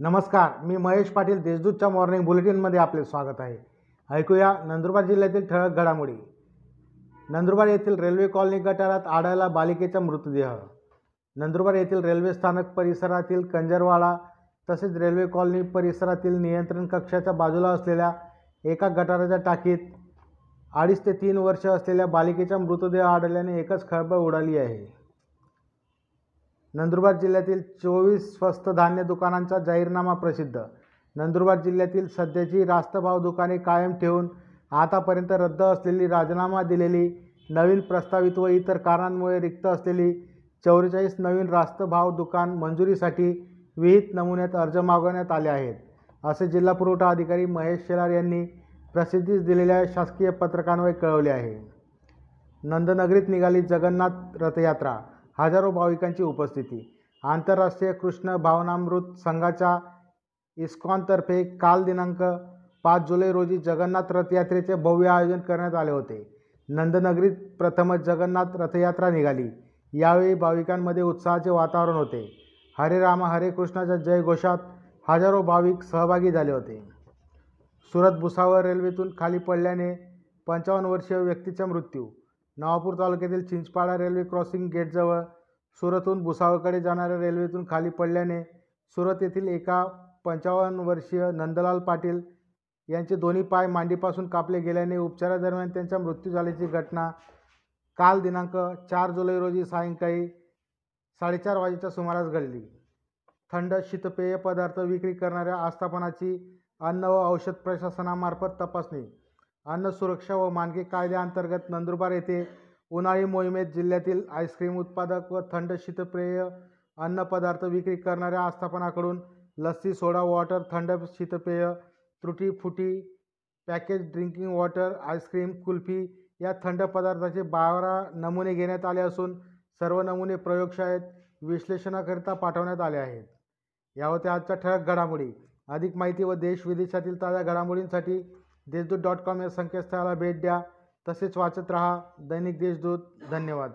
नमस्कार मी महेश पाटील देशदूतच्या मॉर्निंग बुलेटिनमध्ये आपले स्वागत आहे. ऐकूया नंदुरबार जिल्ह्यातील ठळक घडामोडी. नंदुरबार येथील रेल्वे कॉलनी गटारात आढळला बालिकेचा मृतदेह. नंदुरबार येथील रेल्वे स्थानक परिसरातील कंजरवाडा तसेच रेल्वे कॉलनी परिसरातील नियंत्रण कक्षाच्या बाजूला असलेल्या एका गटाराच्या टाकीत अडीच ते तीन वर्ष असलेल्या बालिकेचा मृतदेह आढळल्याने एकच खळबळ उडाली आहे. नंदुरबार जिल्ह्यातील चोवीस स्वस्त धान्य दुकानांचा जाहीरनामा प्रसिद्ध. नंदुरबार जिल्ह्यातील सध्याची रास्त भाव दुकाने कायम ठेवून आतापर्यंत रद्द असलेली राजीनामा दिलेली नवीन प्रस्तावित व इतर कारणांमुळे रिक्त असलेली चौवेचाळीस नवीन रास्त भाव दुकान मंजुरीसाठी विहित नमुन्यात अर्ज मागवण्यात आले आहेत. असे जिल्हा पुरवठा अधिकारी महेश शेलार यांनी प्रसिद्धीस दिलेल्या शासकीय पत्रकांवर कळवले आहे. नंदनगरीत निघाली जगन्नाथ रथयात्रा. हजारो भाविकांची उपस्थिती. आंतरराष्ट्रीय कृष्ण भावनामृत संघाच्या इस्कॉनतर्फे काल दिनांक पाच जुलै रोजी जगन्नाथ रथयात्रेचे भव्य आयोजन करण्यात आले होते. नंदनगरीत प्रथमच जगन्नाथ रथयात्रा निघाली. यावेळी भाविकांमध्ये उत्साहाचे वातावरण होते. हरे राम हरे कृष्णाच्या जयघोषात हजारो भाविक सहभागी झाले होते. सुरत भुसावळ रेल्वेतून खाली पडल्याने पंचावन्न वर्षीय व्यक्तीचा मृत्यू. नवापूर तालुक्यातील चिंचपाडा रेल्वे क्रॉसिंग गेटजवळ सुरतहून भुसावळकडे जाणाऱ्या रेल्वेतून खाली पडल्याने सुरत येथील एका पंचावन्न वर्षीय नंदलाल पाटील यांचे दोन्ही पाय मांडीपासून कापले गेल्याने उपचारादरम्यान त्यांचा मृत्यू झाल्याची घटना काल दिनांक चार जुलै रोजी सायंकाळी साडेचार वाजेच्या सुमारास घडली. थंड शीतपेय पदार्थ विक्री करणाऱ्या आस्थापनाची अन्न व औषध प्रशासनामार्फत तपासणी अन्न सुरक्षा व मानके कायद्याअंतर्गत नंदुरबार येथे उन्हाळी मोहिमेत जिल्ह्यातील आईस्क्रीम उत्पादक व थंड शीतपेय अन्नपदार्थ विक्री करणाऱ्या आस्थापनाकडून लस्सी सोडा वॉटर थंड शीतपेय त्रुटी फुटी package drinking water ice cream kulfi या थंड पदार्थाचे बारा नमुने घेण्यात आले असून सर्व नमुने प्रयोगशाळेत विश्लेषणाकरिता पाठवण्यात आले आहेत. या होत्या आजच्या ठळक घडामोडी. अधिक माहिती व देश विदेशातील ताज्या घडामोडींसाठी देशदूत डॉट कॉम या संकेतस्थळाला भेट द्या. तसेच वाचत रहा दैनिक देशदूत. धन्यवाद.